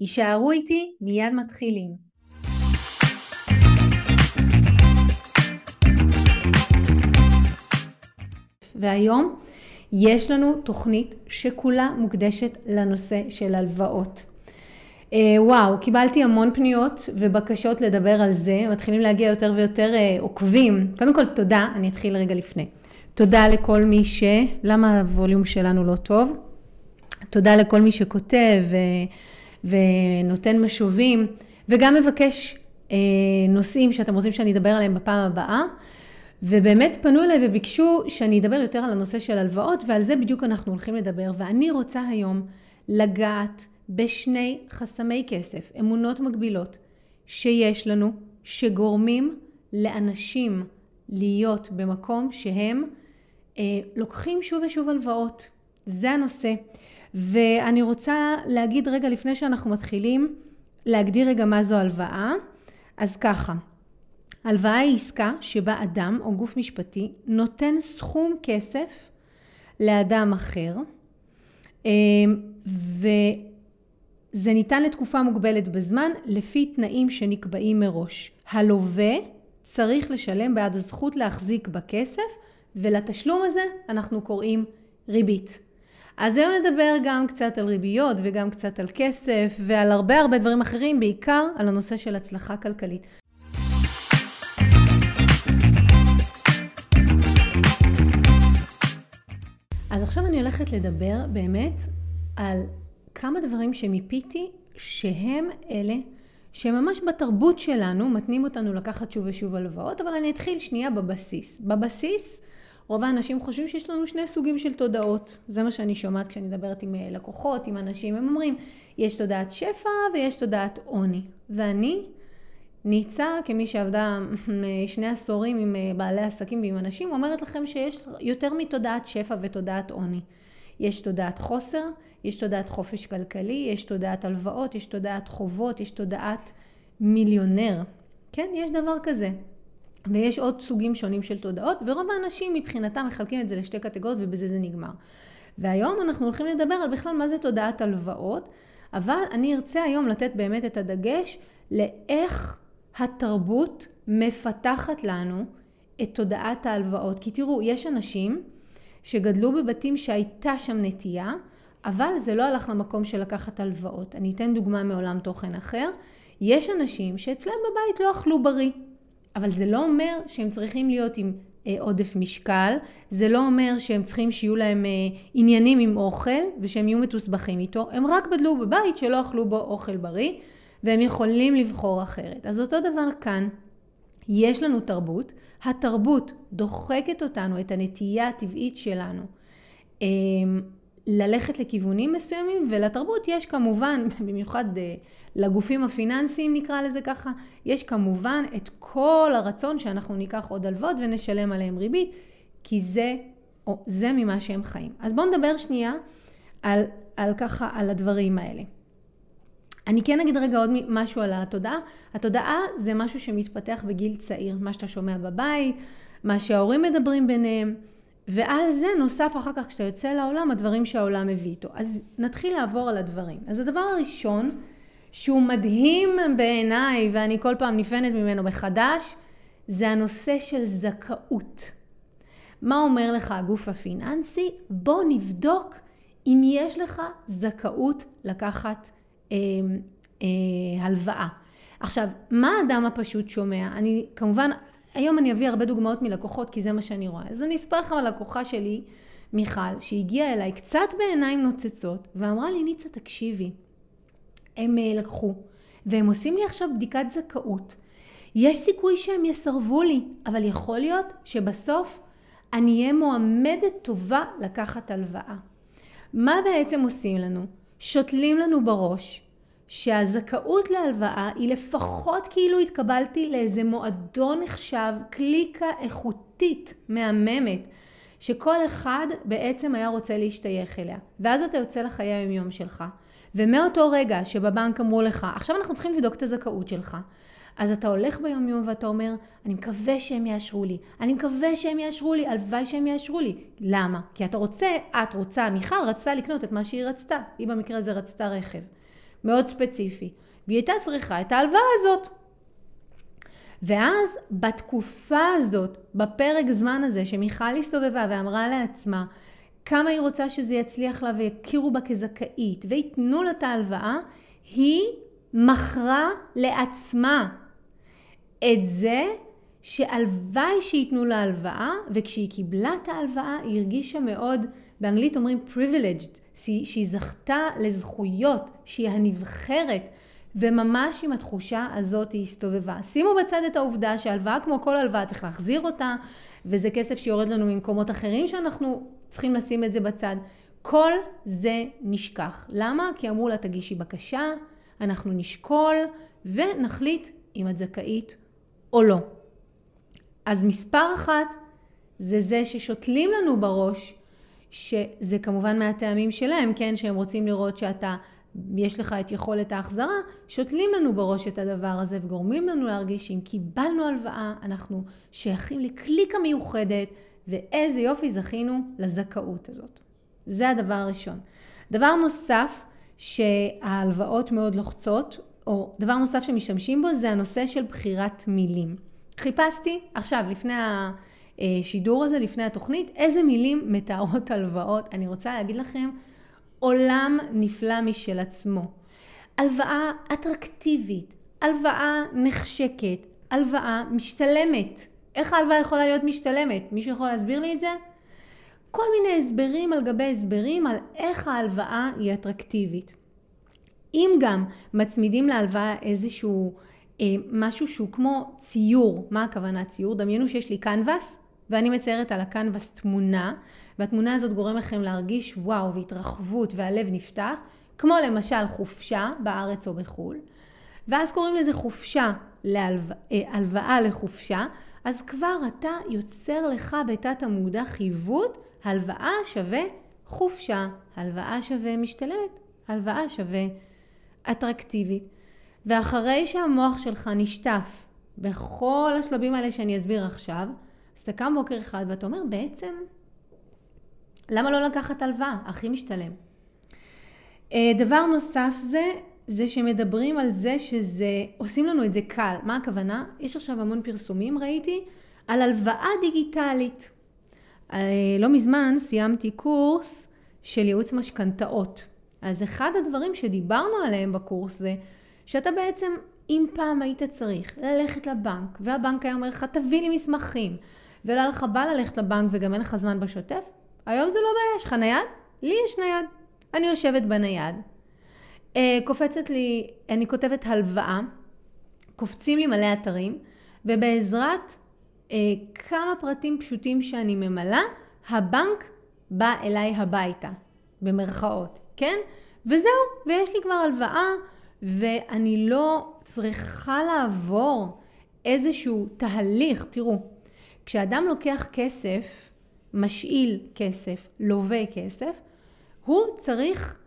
יישארו איתי, מיד מתחילים. והיום יש לנו תוכנית שכולה מוקדשת לנושא של הלוואות. אה, וואו, קיבלתי המון פניות ובקשות לדבר על זה, מתחילים להגיע יותר ויותר אה, עוקבים. קודם כל תודה, אני אתחיל רגע לפני. תודה לכל מי ש... למה הווליום שלנו לא טוב? תודה לכל מי שכותב ו... ונותן משובים, וגם מבקש אה, נושאים שאתם רוצים שאני אדבר עליהם בפעם הבאה. ובאמת פנו אליי וביקשו שאני אדבר יותר על הנושא של הלוואות, ועל זה בדיוק אנחנו הולכים לדבר. ואני רוצה היום לגעת בשני חסמי כסף, אמונות מגבילות, שיש לנו, שגורמים לאנשים להיות במקום שהם אה, לוקחים שוב ושוב הלוואות. זה הנושא. ואני רוצה להגיד רגע לפני שאנחנו מתחילים, להגדיר רגע מה זו הלוואה. אז ככה, הלוואה היא עסקה שבה אדם או גוף משפטי נותן סכום כסף לאדם אחר, אה, וזה ניתן לתקופה מוגבלת בזמן לפי תנאים שנקבעים מראש. הלווה צריך לשלם בעד הזכות להחזיק בכסף ולתשלום הזה אנחנו קוראים ריבית. אז היום נדבר גם קצת על ריביות וגם קצת על כסף ועל הרבה הרבה דברים אחרים, בעיקר על הנושא של הצלחה כלכלית. אז עכשיו אני הולכת לדבר באמת על כמה דברים שמיפיתי שהם אלה שממש בתרבות שלנו מתנים אותנו לקחת שוב ושוב הלוואות, אבל אני אתחיל שנייה בבסיס. בבסיס רוב האנשים חושבים שיש לנו שני סוגים של תודעות. זה מה שאני שומעת כשאני מדברת עם אה, לקוחות, עם אנשים, הם אומרים, יש תודעת שפע ויש תודעת עוני. ואני, ניצה, כמי שעבדה אה, שני עשורים עם אה, בעלי עסקים ועם אנשים, אומרת לכם שיש יותר מתודעת שפע ותודעת עוני. יש תודעת חוסר, יש תודעת חופש כלכלי, יש תודעת הלוואות, יש תודעת חובות, יש תודעת מיליונר. כן, יש דבר כזה. ויש עוד סוגים שונים של תודעות, ורוב האנשים מבחינתם מחלקים את זה לשתי קטגוריות ובזה זה נגמר. והיום אנחנו הולכים לדבר על בכלל מה זה תודעת הלוואות, אבל אני ארצה היום לתת באמת את הדגש לאיך התרבות מפתחת לנו את תודעת ההלוואות. כי תראו, יש אנשים שגדלו בבתים שהייתה שם נטייה, אבל זה לא הלך למקום של לקחת הלוואות. אני אתן דוגמה מעולם תוכן אחר. יש אנשים שאצלם בבית לא אכלו בריא. אבל זה לא אומר שהם צריכים להיות עם אה, עודף משקל, זה לא אומר שהם צריכים שיהיו להם אה, עניינים עם אוכל ושהם יהיו מתוסבכים איתו, הם רק גדלו בבית שלא אכלו בו אוכל בריא והם יכולים לבחור אחרת. אז אותו דבר כאן, יש לנו תרבות, התרבות דוחקת אותנו, את הנטייה הטבעית שלנו. ללכת לכיוונים מסוימים, ולתרבות יש כמובן, במיוחד אה, לגופים הפיננסיים נקרא לזה ככה, יש כמובן את כל הרצון שאנחנו ניקח עוד הלוואות ונשלם עליהם ריבית, כי זה, או, זה ממה שהם חיים. אז בואו נדבר שנייה על, על ככה, על הדברים האלה. אני כן אגיד רגע עוד משהו על התודעה. התודעה זה משהו שמתפתח בגיל צעיר, מה שאתה שומע בבית, מה שההורים מדברים ביניהם. ועל זה נוסף אחר כך כשאתה יוצא לעולם הדברים שהעולם מביא איתו. אז נתחיל לעבור על הדברים. אז הדבר הראשון שהוא מדהים בעיניי ואני כל פעם נפענת ממנו מחדש זה הנושא של זכאות. מה אומר לך הגוף הפיננסי? בוא נבדוק אם יש לך זכאות לקחת אה, אה, הלוואה. עכשיו, מה האדם הפשוט שומע? אני כמובן היום אני אביא הרבה דוגמאות מלקוחות, כי זה מה שאני רואה. אז אני אספר לכם על לקוחה שלי, מיכל, שהגיעה אליי קצת בעיניים נוצצות, ואמרה לי, ניצה, תקשיבי, הם אה, לקחו, והם עושים לי עכשיו בדיקת זכאות. יש סיכוי שהם יסרבו לי, אבל יכול להיות שבסוף אני אהיה מועמדת טובה לקחת הלוואה. מה בעצם עושים לנו? שותלים לנו בראש שהזכאות להלוואה היא לפחות כאילו התקבלתי לאיזה מועדון נחשב, קליקה איכותית, מהממת, שכל אחד בעצם היה רוצה להשתייך אליה. ואז אתה יוצא לחיי היומיום שלך, ומאותו רגע שבבנק אמרו לך, עכשיו אנחנו צריכים לבדוק את הזכאות שלך, אז אתה הולך ביומיום ואתה אומר, אני מקווה שהם יאשרו לי, אני מקווה שהם יאשרו לי, הלוואי שהם יאשרו לי. למה? כי אתה רוצה, את רוצה, מיכל רצתה לקנות את מה שהיא רצתה. היא במקרה הזה רצתה רכב. מאוד ספציפי. והיא הייתה צריכה את ההלוואה הזאת. ואז בתקופה הזאת, בפרק זמן הזה, שמיכל הסתובבה ואמרה לעצמה כמה היא רוצה שזה יצליח לה ויכירו בה כזכאית וייתנו לה את ההלוואה, היא מכרה לעצמה את זה שהלוואי שייתנו לה הלוואה, וכשהיא קיבלה את ההלוואה היא הרגישה מאוד, באנגלית אומרים privileged, שהיא זכתה לזכויות, שהיא הנבחרת, וממש עם התחושה הזאת היא הסתובבה. שימו בצד את העובדה שהלוואה כמו כל הלוואה צריך להחזיר אותה, וזה כסף שיורד לנו ממקומות אחרים שאנחנו צריכים לשים את זה בצד. כל זה נשכח. למה? כי אמרו לה תגישי בקשה, אנחנו נשקול ונחליט אם את זכאית או לא. אז מספר אחת זה זה ששותלים לנו בראש, שזה כמובן מהטעמים שלהם, כן, שהם רוצים לראות שאתה, יש לך את יכולת ההחזרה, שותלים לנו בראש את הדבר הזה וגורמים לנו להרגיש שאם קיבלנו הלוואה, אנחנו שייכים לקליקה מיוחדת, ואיזה יופי זכינו לזכאות הזאת. זה הדבר הראשון. דבר נוסף, שההלוואות מאוד לוחצות, או דבר נוסף שמשתמשים בו, זה הנושא של בחירת מילים. חיפשתי עכשיו, לפני השידור הזה, לפני התוכנית, איזה מילים מתארות הלוואות. אני רוצה להגיד לכם, עולם נפלא משל עצמו. הלוואה אטרקטיבית, הלוואה נחשקת, הלוואה משתלמת. איך ההלוואה יכולה להיות משתלמת? מישהו יכול להסביר לי את זה? כל מיני הסברים על גבי הסברים על איך ההלוואה היא אטרקטיבית. אם גם מצמידים להלוואה איזשהו משהו שהוא כמו ציור, מה הכוונה ציור? דמיינו שיש לי קנבס ואני מציירת על הקנבס תמונה והתמונה הזאת גורם לכם להרגיש וואו והתרחבות והלב נפתח, כמו למשל חופשה בארץ או בחו"ל. ואז קוראים לזה חופשה, להלוואה אה, לחופשה, אז כבר אתה יוצר לך בתת המודע חיווט, הלוואה שווה חופשה, הלוואה שווה משתלמת, הלוואה שווה אטרקטיבית. ואחרי שהמוח שלך נשטף בכל השלבים האלה שאני אסביר עכשיו, אז אתה קם בוקר אחד ואתה אומר, בעצם, למה לא לקחת הלוואה? הכי משתלם. אה, דבר נוסף זה, זה שמדברים על זה שזה, עושים לנו את זה קל. מה הכוונה? יש עכשיו המון פרסומים, ראיתי, על הלוואה דיגיטלית. אה, לא מזמן סיימתי קורס של ייעוץ משכנתאות. אז אחד הדברים שדיברנו עליהם בקורס זה שאתה בעצם, אם פעם היית צריך ללכת לבנק, והבנק היה אומר לך, תביא לי מסמכים, ולא היה לך בא ללכת לבנק וגם אין לך זמן בשוטף, היום זה לא בעיה, יש לך נייד? לי יש נייד. אני יושבת בנייד, אה, קופצת לי, אני כותבת הלוואה, קופצים לי מלא אתרים, ובעזרת אה, כמה פרטים פשוטים שאני ממלאה, הבנק בא אליי הביתה, במרכאות, כן? וזהו, ויש לי כבר הלוואה, ואני לא צריכה לעבור איזשהו תהליך. תראו, כשאדם לוקח כסף, משאיל כסף, לווה כסף, הוא צריך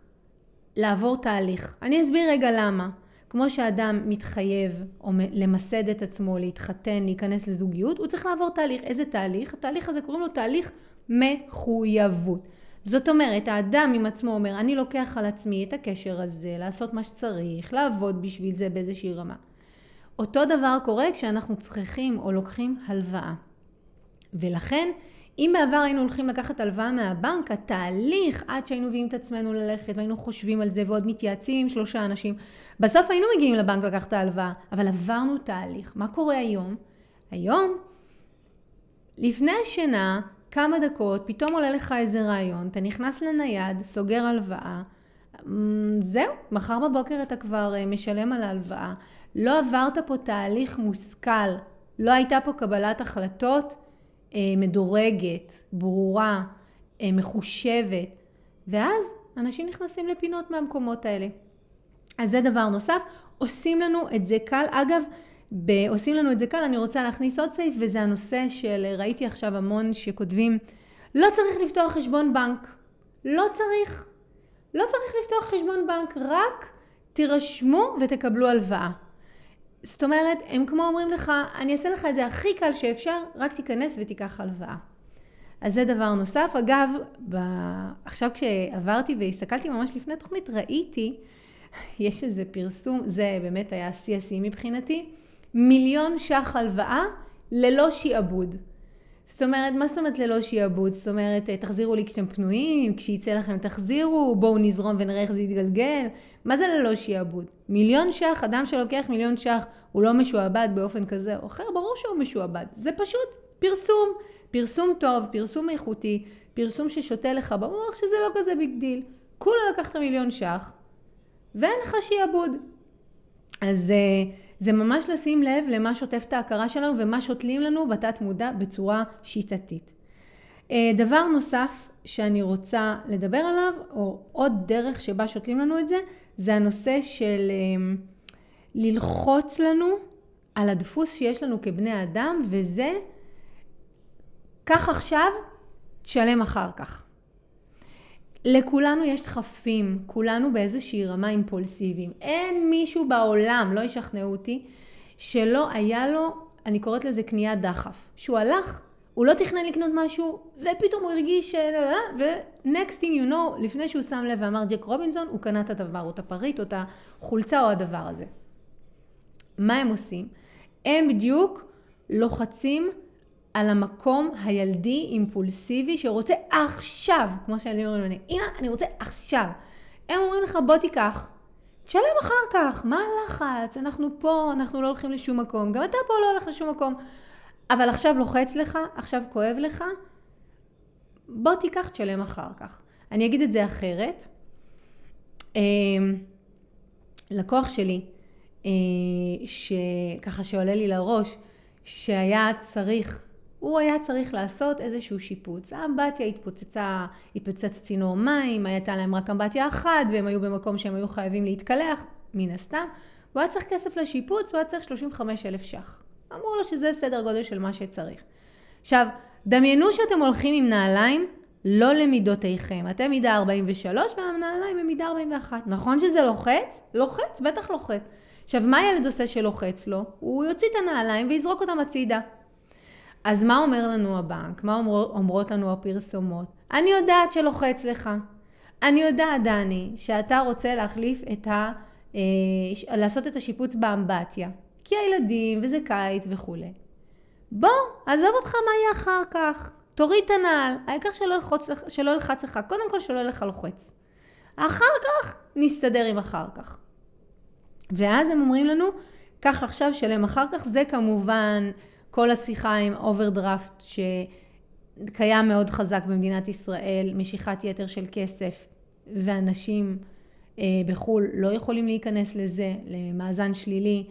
לעבור תהליך. אני אסביר רגע למה. כמו שאדם מתחייב או למסד את עצמו, להתחתן, להיכנס לזוגיות, הוא צריך לעבור תהליך. איזה תהליך? התהליך הזה קוראים לו תהליך מחויבות. זאת אומרת, האדם עם עצמו אומר, אני לוקח על עצמי את הקשר הזה, לעשות מה שצריך, לעבוד בשביל זה באיזושהי רמה. אותו דבר קורה כשאנחנו צריכים או לוקחים הלוואה. ולכן, אם בעבר היינו הולכים לקחת הלוואה מהבנק, התהליך עד שהיינו מביאים את עצמנו ללכת והיינו חושבים על זה ועוד מתייעצים עם שלושה אנשים, בסוף היינו מגיעים לבנק לקחת את ההלוואה, אבל עברנו תהליך. מה קורה היום? היום, לפני השינה, כמה דקות, פתאום עולה לך איזה רעיון, אתה נכנס לנייד, סוגר הלוואה, אמ, זהו, מחר בבוקר אתה כבר אה, משלם על ההלוואה. לא עברת פה תהליך מושכל, לא הייתה פה קבלת החלטות אה, מדורגת, ברורה, אה, מחושבת, ואז אנשים נכנסים לפינות מהמקומות האלה. אז זה דבר נוסף. עושים לנו את זה קל. אגב, עושים לנו את זה קל, אני רוצה להכניס עוד סעיף, וזה הנושא של, ראיתי עכשיו המון שכותבים, לא צריך לפתוח חשבון בנק. לא צריך. לא צריך לפתוח חשבון בנק, רק תירשמו ותקבלו הלוואה. זאת אומרת, הם כמו אומרים לך, אני אעשה לך את זה הכי קל שאפשר, רק תיכנס ותיקח הלוואה. אז זה דבר נוסף. אגב, ב... עכשיו כשעברתי והסתכלתי ממש לפני התוכנית, ראיתי, יש איזה פרסום, זה באמת היה שיא השיאים מבחינתי, מיליון ש"ח הלוואה ללא שיעבוד. זאת אומרת, מה זאת אומרת ללא שיעבוד? זאת אומרת, תחזירו לי כשאתם פנויים, כשיצא לכם תחזירו, בואו נזרום ונראה איך זה יתגלגל. מה זה ללא שיעבוד? מיליון ש"ח, אדם שלוקח מיליון ש"ח, הוא לא משועבד באופן כזה או אחר, ברור שהוא משועבד. זה פשוט פרסום. פרסום טוב, פרסום איכותי, פרסום ששותה לך במוח שזה לא כזה big deal. כולה לקחת מיליון ש"ח ואין לך שיעבוד. אז אה, זה ממש לשים לב למה שוטף את ההכרה שלנו ומה שותלים לנו בתת מודע בצורה שיטתית. אה, דבר נוסף שאני רוצה לדבר עליו, או עוד דרך שבה שותלים לנו את זה, זה הנושא של אה, ללחוץ לנו על הדפוס שיש לנו כבני אדם, וזה קח עכשיו, תשלם אחר כך. לכולנו יש דחפים, כולנו באיזושהי רמה אימפולסיביים. אין מישהו בעולם, לא ישכנעו אותי, שלא היה לו, אני קוראת לזה קניית דחף. שהוא הלך, הוא לא תכנן לקנות משהו, ופתאום הוא הרגיש, ו-next thing you know, לפני שהוא שם לב ואמר ג'ק רובינזון, הוא קנה את הדבר, או את הפריט, או את החולצה, או הדבר הזה. מה הם עושים? הם בדיוק לוחצים על המקום הילדי אימפולסיבי שרוצה עכשיו, כמו שאני אומרת לי, אמא, אני רוצה עכשיו. הם אומרים לך, בוא תיקח, תשלם אחר כך, מה הלחץ? אנחנו פה, אנחנו לא הולכים לשום מקום, גם אתה פה לא הולך לשום מקום. אבל עכשיו לוחץ לך, עכשיו כואב לך, בוא תיקח, תשלם אחר כך. אני אגיד את זה אחרת. אמ, לקוח שלי, אה, שככה שעולה לי לראש, שהיה צריך הוא היה צריך לעשות איזשהו שיפוץ. האמבטיה התפוצצה, התפוצץ צינור מים, הייתה להם רק אמבטיה אחת, והם היו במקום שהם היו חייבים להתקלח, מן הסתם. הוא היה צריך כסף לשיפוץ, הוא היה צריך 35 אלף ש"ח. אמרו לו שזה סדר גודל של מה שצריך. עכשיו, דמיינו שאתם הולכים עם נעליים לא למידותיכם. אתם מידה 43 והנעליים הם מידה 41. נכון שזה לוחץ? לוחץ, בטח לוחץ. עכשיו, מה הילד עושה שלוחץ לו? הוא יוציא את הנעליים ויזרוק אותם הצידה. אז מה אומר לנו הבנק? מה אומר, אומרות לנו הפרסומות? אני יודעת שלוחץ לך. אני יודעת, דני, שאתה רוצה להחליף את ה... אה, לעשות את השיפוץ באמבטיה. כי הילדים, וזה קיץ וכולי. בוא, עזוב אותך מה יהיה אחר כך. תוריד את הנעל, העיקר שלא, ילחץ, שלא ילחץ לך, קודם כל שלא יהיה לך לוחץ. אחר כך, נסתדר עם אחר כך. ואז הם אומרים לנו, קח עכשיו, שלם אחר כך. זה כמובן כל השיחה עם overdraft שקיים מאוד חזק במדינת ישראל, משיכת יתר של כסף ואנשים אה, בחו"ל לא יכולים להיכנס לזה, למאזן שלילי.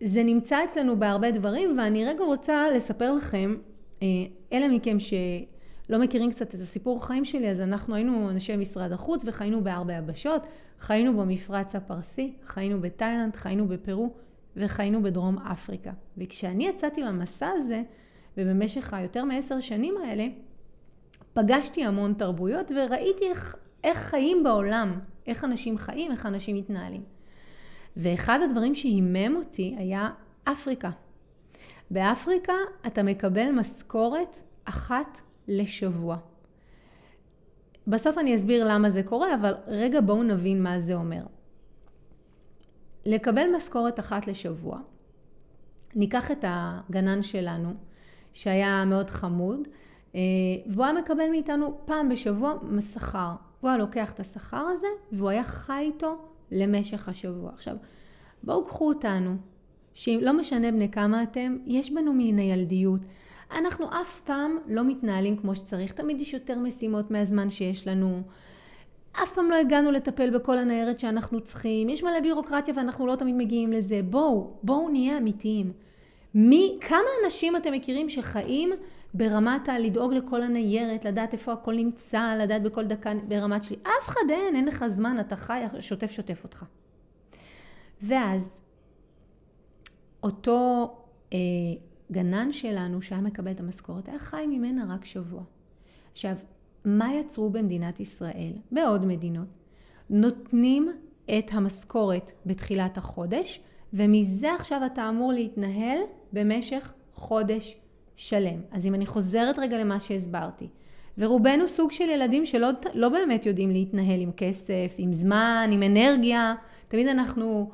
זה נמצא אצלנו בהרבה דברים ואני רגע רוצה לספר לכם, אה, אלה מכם שלא מכירים קצת את הסיפור חיים שלי, אז אנחנו היינו אנשי משרד החוץ וחיינו בהרבה יבשות, חיינו במפרץ הפרסי, חיינו בתאילנד, חיינו בפרו. וחיינו בדרום אפריקה. וכשאני יצאתי למסע הזה, ובמשך היותר מעשר שנים האלה, פגשתי המון תרבויות וראיתי איך, איך חיים בעולם, איך אנשים חיים, איך אנשים מתנהלים. ואחד הדברים שהימם אותי היה אפריקה. באפריקה אתה מקבל משכורת אחת לשבוע. בסוף אני אסביר למה זה קורה, אבל רגע בואו נבין מה זה אומר. לקבל משכורת אחת לשבוע. ניקח את הגנן שלנו, שהיה מאוד חמוד, אה, והוא היה מקבל מאיתנו פעם בשבוע שכר. הוא היה לוקח את השכר הזה, והוא היה חי איתו למשך השבוע. עכשיו, בואו קחו אותנו, שאם לא משנה בני כמה אתם, יש בנו מין הילדיות. אנחנו אף פעם לא מתנהלים כמו שצריך, תמיד יש יותר משימות מהזמן שיש לנו. אף פעם לא הגענו לטפל בכל הניירת שאנחנו צריכים, יש מלא בירוקרטיה ואנחנו לא תמיד מגיעים לזה. בואו, בואו נהיה אמיתיים. מי, כמה אנשים אתם מכירים שחיים ברמת הלדאוג לכל הניירת, לדעת איפה הכל נמצא, לדעת בכל דקה ברמת שלי? אף אחד אין, אין לך זמן, אתה חי, שוטף שוטף אותך. ואז אותו אה, גנן שלנו שהיה מקבל את המשכורת, היה חי ממנה רק שבוע. עכשיו, מה יצרו במדינת ישראל, בעוד מדינות? נותנים את המשכורת בתחילת החודש, ומזה עכשיו אתה אמור להתנהל במשך חודש שלם. אז אם אני חוזרת רגע למה שהסברתי, ורובנו סוג של ילדים שלא לא באמת יודעים להתנהל עם כסף, עם זמן, עם אנרגיה, תמיד אנחנו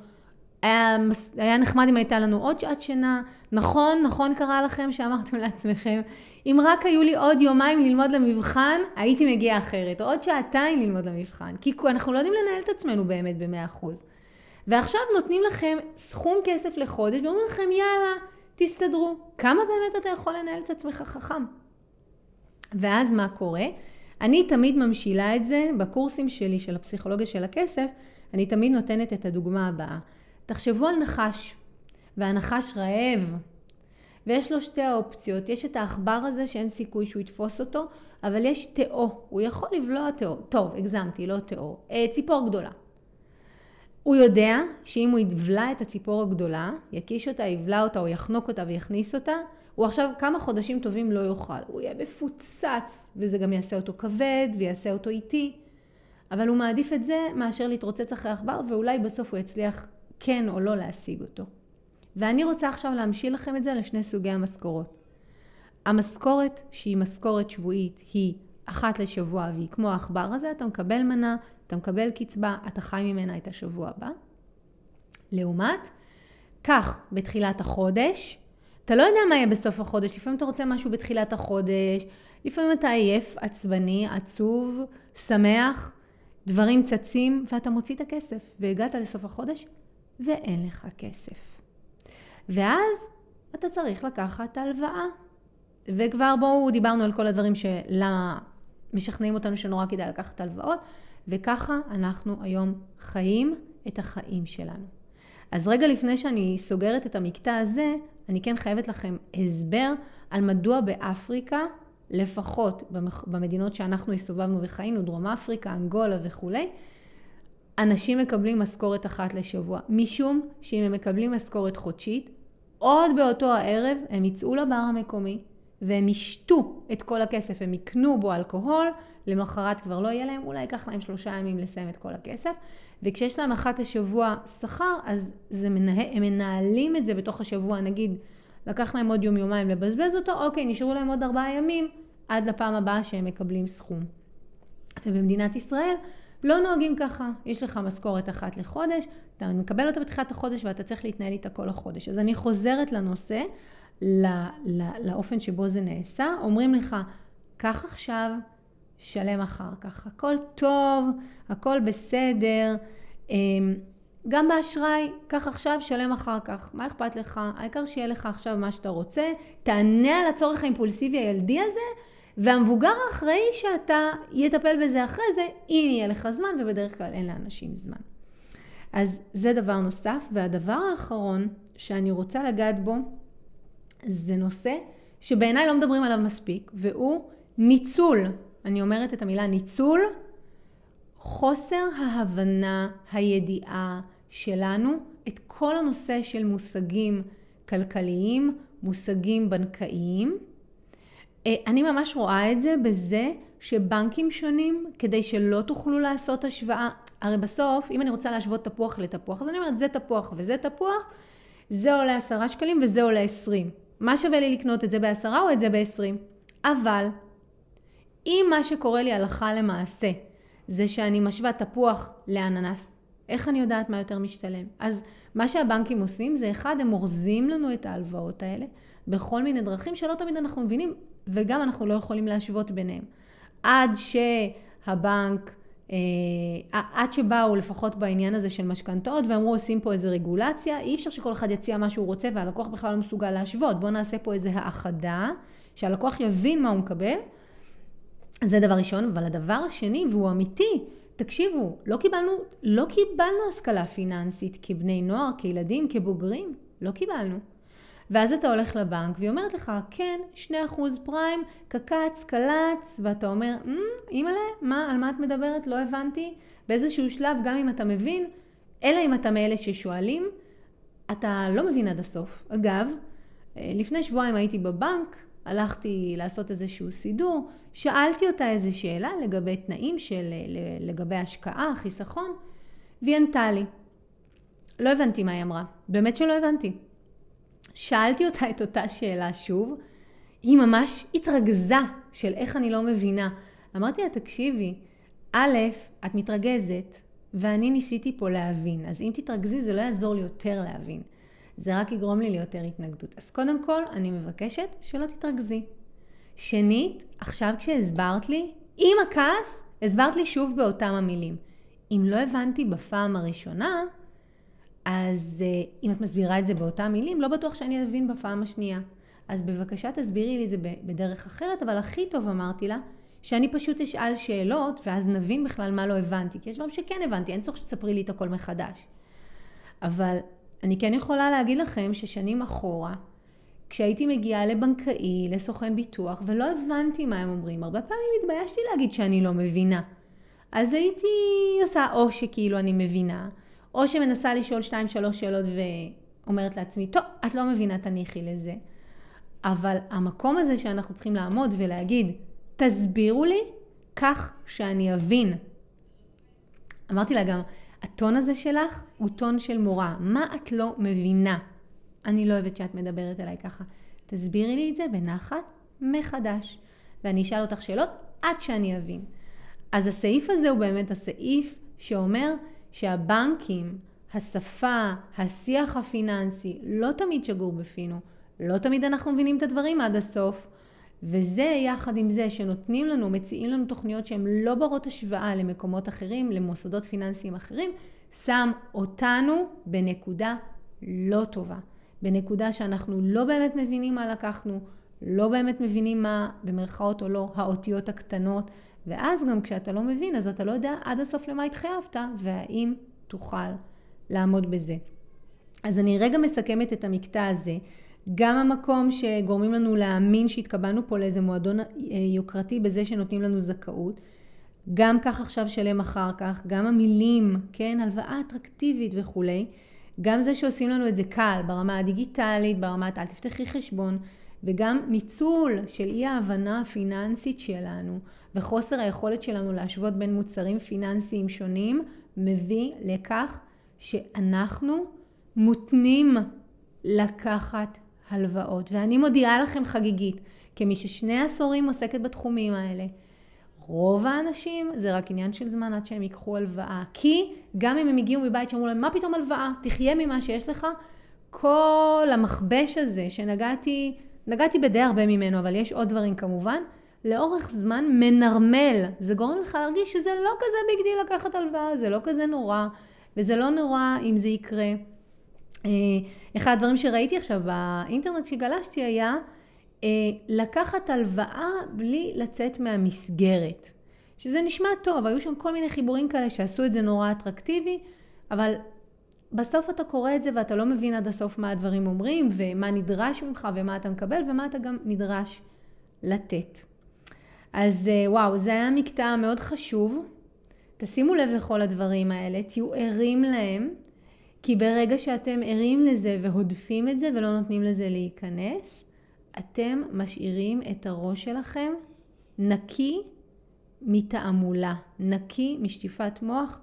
היה, היה נחמד אם הייתה לנו עוד שעת שינה. נכון, נכון קרה לכם שאמרתם לעצמכם, אם רק היו לי עוד יומיים ללמוד למבחן, הייתי מגיעה אחרת. עוד שעתיים ללמוד למבחן. כי אנחנו לא יודעים לנהל את עצמנו באמת ב-100%. ועכשיו נותנים לכם סכום כסף לחודש ואומרים לכם, יאללה, תסתדרו. כמה באמת אתה יכול לנהל את עצמך חכם? ואז מה קורה? אני תמיד ממשילה את זה בקורסים שלי של הפסיכולוגיה של הכסף, אני תמיד נותנת את הדוגמה הבאה. תחשבו על נחש, והנחש רעב, ויש לו שתי האופציות. יש את העכבר הזה שאין סיכוי שהוא יתפוס אותו, אבל יש תאו, הוא יכול לבלוע תאו. טוב, הגזמתי, לא תאו. אה, ציפור גדולה. הוא יודע שאם הוא יבלע את הציפור הגדולה, יקיש אותה, יבלע אותה או יחנוק אותה ויכניס אותה, הוא עכשיו כמה חודשים טובים לא יאכל. הוא יהיה מפוצץ, וזה גם יעשה אותו כבד ויעשה אותו איטי. אבל הוא מעדיף את זה מאשר להתרוצץ אחרי עכבר, ואולי בסוף הוא יצליח כן או לא להשיג אותו. ואני רוצה עכשיו להמשיל לכם את זה לשני סוגי המשכורות. המשכורת שהיא משכורת שבועית היא אחת לשבוע והיא כמו העכבר הזה, אתה מקבל מנה, אתה מקבל קצבה, אתה חי ממנה את השבוע הבא. לעומת, כך בתחילת החודש, אתה לא יודע מה יהיה בסוף החודש, לפעמים אתה רוצה משהו בתחילת החודש, לפעמים אתה עייף, עצבני, עצוב, שמח, דברים צצים, ואתה מוציא את הכסף, והגעת לסוף החודש, ואין לך כסף. ואז אתה צריך לקחת הלוואה. וכבר בואו דיברנו על כל הדברים שלמה משכנעים אותנו שנורא כדאי לקחת הלוואות, וככה אנחנו היום חיים את החיים שלנו. אז רגע לפני שאני סוגרת את המקטע הזה, אני כן חייבת לכם הסבר על מדוע באפריקה, לפחות במדינות שאנחנו הסתובבנו וחיינו, דרום אפריקה, אנגולה וכולי, אנשים מקבלים משכורת אחת לשבוע. משום שאם הם מקבלים משכורת חודשית, עוד באותו הערב הם יצאו לבר המקומי והם ישתו את כל הכסף, הם יקנו בו אלכוהול, למחרת כבר לא יהיה להם, אולי ייקח להם שלושה ימים לסיים את כל הכסף. וכשיש להם אחת לשבוע שכר, אז זה מנה... הם מנהלים את זה בתוך השבוע, נגיד, לקח להם עוד יום-יומיים לבזבז אותו, אוקיי, נשארו להם עוד ארבעה ימים עד לפעם הבאה שהם מקבלים סכום. ובמדינת ישראל לא נוהגים ככה. יש לך משכורת אחת לחודש, אתה מקבל אותה בתחילת החודש ואתה צריך להתנהל איתה כל החודש. אז אני חוזרת לנושא, לא, לא, לאופן שבו זה נעשה. אומרים לך, קח עכשיו, שלם אחר כך. הכל טוב, הכל בסדר. אמ, גם באשראי, קח עכשיו, שלם אחר כך. מה אכפת לך? העיקר שיהיה לך עכשיו מה שאתה רוצה. תענה על הצורך האימפולסיבי הילדי הזה, והמבוגר האחראי שאתה יטפל בזה אחרי זה, אם יהיה לך זמן, ובדרך כלל אין לאנשים זמן. אז זה דבר נוסף. והדבר האחרון שאני רוצה לגעת בו, זה נושא שבעיניי לא מדברים עליו מספיק, והוא ניצול, אני אומרת את המילה ניצול, חוסר ההבנה, הידיעה שלנו את כל הנושא של מושגים כלכליים, מושגים בנקאיים. אה, אני ממש רואה את זה בזה שבנקים שונים, כדי שלא תוכלו לעשות השוואה, הרי בסוף, אם אני רוצה להשוות תפוח לתפוח, אז אני אומרת, זה תפוח וזה תפוח, זה עולה עשרה שקלים וזה עולה עשרים. מה שווה לי לקנות את זה בעשרה או את זה בעשרים? אבל, אם מה שקורה לי הלכה למעשה, זה שאני משווה תפוח לאננס, איך אני יודעת מה יותר משתלם? אז מה שהבנקים עושים זה אחד, הם אורזים לנו את ההלוואות האלה בכל מיני דרכים שלא תמיד אנחנו מבינים וגם אנחנו לא יכולים להשוות ביניהם. עד שהבנק, אה, עד שבאו לפחות בעניין הזה של משכנתאות ואמרו עושים פה איזה רגולציה, אי אפשר שכל אחד יציע מה שהוא רוצה והלקוח בכלל לא מסוגל להשוות. בואו נעשה פה איזה האחדה, שהלקוח יבין מה הוא מקבל. זה דבר ראשון, אבל הדבר השני, והוא אמיתי, תקשיבו, לא קיבלנו, לא קיבלנו השכלה פיננסית כבני נוער, כילדים, כבוגרים, לא קיבלנו. ואז אתה הולך לבנק והיא אומרת לך, כן, 2% פריים, קקץ, קלץ, ואתה אומר, אמ, אימא'לה, מה, על מה את מדברת? לא הבנתי. באיזשהו שלב, גם אם אתה מבין, אלא אם אתה מאלה ששואלים, אתה לא מבין עד הסוף. אגב, אה, לפני שבועיים הייתי בבנק, הלכתי לעשות איזשהו סידור, שאלתי אותה איזו שאלה לגבי תנאים של, לגבי השקעה, חיסכון, והיא ענתה לי. לא הבנתי מה היא אמרה, באמת שלא הבנתי. שאלתי אותה את אותה שאלה שוב, היא ממש התרגזה של איך אני לא מבינה. אמרתי לה, תקשיבי, א', את מתרגזת, ואני ניסיתי פה להבין. אז אם תתרכזי, זה לא יעזור לי יותר להבין. זה רק יגרום לי ליותר התנגדות. אז קודם כל, אני מבקשת שלא תתרכזי. שנית, עכשיו כשהסברת לי, עם הכעס, הסברת לי שוב באותם המילים. אם לא הבנתי בפעם הראשונה, אז uh, אם את מסבירה את זה באותם מילים, לא בטוח שאני אבין בפעם השנייה. אז בבקשה תסבירי לי את זה בדרך אחרת, אבל הכי טוב אמרתי לה, שאני פשוט אשאל שאלות, ואז נבין בכלל מה לא הבנתי. כי יש דברים שכן הבנתי, אין צורך שתספרי לי את הכל מחדש. אבל אני כן יכולה להגיד לכם ששנים אחורה, כשהייתי מגיעה לבנקאי, לסוכן ביטוח, ולא הבנתי מה הם אומרים, הרבה פעמים התביישתי להגיד שאני לא מבינה. אז הייתי עושה או שכאילו אני מבינה, או שמנסה לשאול שתיים שלוש שאלות ואומרת לעצמי, טוב, את לא מבינה, תניחי לזה. אבל המקום הזה שאנחנו צריכים לעמוד ולהגיד, תסבירו לי כך שאני אבין. אמרתי לה גם, הטון הזה שלך הוא טון של מורה. מה את לא מבינה? אני לא אוהבת שאת מדברת אליי ככה. תסבירי לי את זה בנחת מחדש. ואני אשאל אותך שאלות עד שאני אבין. אז הסעיף הזה הוא באמת הסעיף שאומר שהבנקים, השפה, השיח הפיננסי, לא תמיד שגור בפינו. לא תמיד אנחנו מבינים את הדברים עד הסוף. וזה יחד עם זה שנותנים לנו, מציעים לנו תוכניות שהן לא ברות השוואה למקומות אחרים, למוסדות פיננסיים אחרים, שם אותנו בנקודה לא טובה. בנקודה שאנחנו לא באמת מבינים מה לקחנו, לא באמת מבינים מה, במרכאות או לא, האותיות הקטנות, ואז גם כשאתה לא מבין, אז אתה לא יודע עד הסוף למה התחייבת, והאם תוכל לעמוד בזה. אז אני רגע מסכמת את המקטע הזה. גם המקום שגורמים לנו להאמין שהתקבלנו פה לאיזה מועדון אה, יוקרתי בזה שנותנים לנו זכאות, גם כך עכשיו שלם אחר כך, גם המילים, כן, הלוואה אטרקטיבית וכולי, גם זה שעושים לנו את זה קל ברמה הדיגיטלית, ברמת אל תפתחי חשבון, וגם ניצול של אי ההבנה הפיננסית שלנו וחוסר היכולת שלנו להשוות בין מוצרים פיננסיים שונים, מביא לכך שאנחנו מותנים לקחת הלוואות. ואני מודיעה לכם חגיגית, כמי ששני עשורים עוסקת בתחומים האלה, רוב האנשים זה רק עניין של זמן עד שהם ייקחו הלוואה. כי גם אם הם הגיעו מבית שאמרו להם, מה פתאום הלוואה? תחיה ממה שיש לך. כל המכבש הזה שנגעתי, נגעתי בדי הרבה ממנו, אבל יש עוד דברים כמובן, לאורך זמן מנרמל. זה גורם לך להרגיש שזה לא כזה big deal לקחת הלוואה, זה לא כזה נורא, וזה לא נורא אם זה יקרה. אה, אחד הדברים שראיתי עכשיו באינטרנט שגלשתי היה אה, לקחת הלוואה בלי לצאת מהמסגרת. שזה נשמע טוב, היו שם כל מיני חיבורים כאלה שעשו את זה נורא אטרקטיבי, אבל בסוף אתה קורא את זה ואתה לא מבין עד הסוף מה הדברים אומרים ומה נדרש ממך ומה אתה מקבל ומה אתה גם נדרש לתת. אז אה, וואו, זה היה מקטע מאוד חשוב. תשימו לב לכל הדברים האלה, תהיו ערים להם, כי ברגע שאתם ערים לזה והודפים את זה ולא נותנים לזה להיכנס, אתם משאירים את הראש שלכם נקי מתעמולה, נקי משטיפת מוח,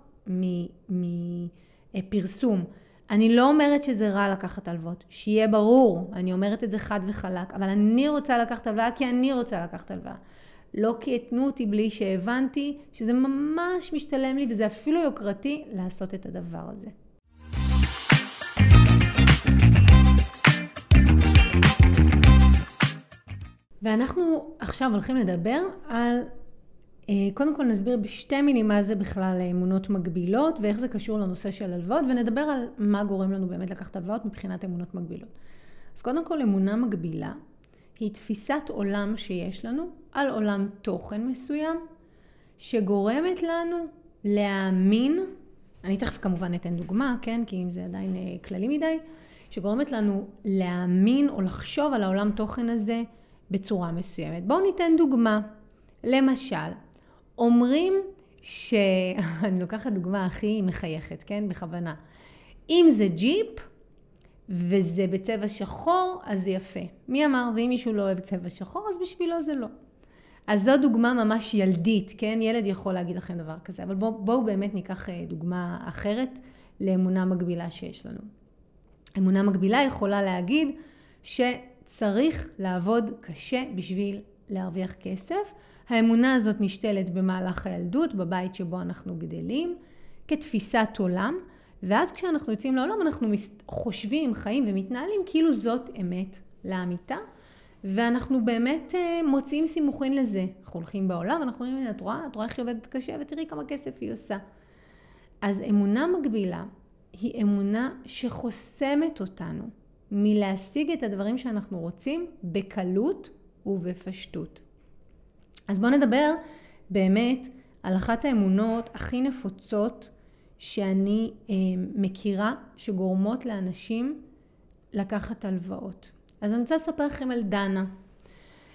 מפרסום. אני לא אומרת שזה רע לקחת הלוואות, שיהיה ברור, אני אומרת את זה חד וחלק, אבל אני רוצה לקחת הלוואה כי אני רוצה לקחת הלוואה. לא כי התנו אותי בלי שהבנתי שזה ממש משתלם לי וזה אפילו יוקרתי לעשות את הדבר הזה. ואנחנו עכשיו הולכים לדבר על, אה, קודם כל נסביר בשתי מילים מה זה בכלל אמונות מגבילות ואיך זה קשור לנושא של הלוואות ונדבר על מה גורם לנו באמת לקחת הלוואות מבחינת אמונות מגבילות. אז קודם כל אמונה מגבילה היא תפיסת עולם שיש לנו על עולם תוכן מסוים שגורמת לנו להאמין, אני תכף כמובן אתן דוגמה, כן, כי אם זה עדיין אה, כללי מדי, שגורמת לנו להאמין או לחשוב על העולם תוכן הזה בצורה מסוימת. בואו ניתן דוגמה. למשל, אומרים שאני לוקחת דוגמה הכי מחייכת, כן? בכוונה. אם זה ג'יפ וזה בצבע שחור, אז זה יפה. מי אמר? ואם מישהו לא אוהב צבע שחור, אז בשבילו זה לא. אז זו דוגמה ממש ילדית, כן? ילד יכול להגיד לכם דבר כזה, אבל בואו בוא באמת ניקח אה, דוגמה אחרת לאמונה מגבילה שיש לנו. אמונה מגבילה יכולה להגיד שצריך לעבוד קשה בשביל להרוויח כסף. האמונה הזאת נשתלת במהלך הילדות, בבית שבו אנחנו גדלים, כתפיסת עולם, ואז כשאנחנו יוצאים לעולם אנחנו חושבים, חיים ומתנהלים כאילו זאת אמת לאמיתה. ואנחנו באמת אה, מוצאים סימוכין לזה. אנחנו הולכים בעולם, אנחנו אומרים, את רואה? את רואה איך היא עובדת קשה ותראי כמה כסף היא עושה. אז אמונה מגבילה היא אמונה שחוסמת אותנו מלהשיג את הדברים שאנחנו רוצים בקלות ובפשטות. אז בואו נדבר באמת על אחת האמונות הכי נפוצות שאני אה, מכירה שגורמות לאנשים לקחת הלוואות. אז אני רוצה לספר לכם על דנה.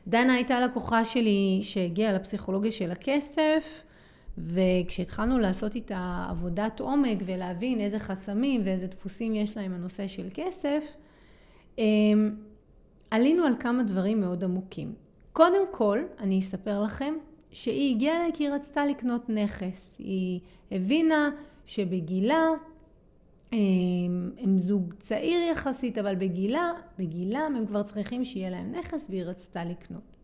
דנה הייתה לקוחה שלי שהגיעה לפסיכולוגיה של הכסף, וכשהתחלנו לעשות איתה עבודת עומק ולהבין איזה חסמים ואיזה דפוסים יש לה עם הנושא של כסף, אמ, עלינו על כמה דברים מאוד עמוקים. קודם כל, אני אספר לכם שהיא הגיעה אליי כי היא רצתה לקנות נכס. היא הבינה שבגילה הם, הם זוג צעיר יחסית, אבל בגילה, בגילם הם כבר צריכים שיהיה להם נכס והיא רצתה לקנות.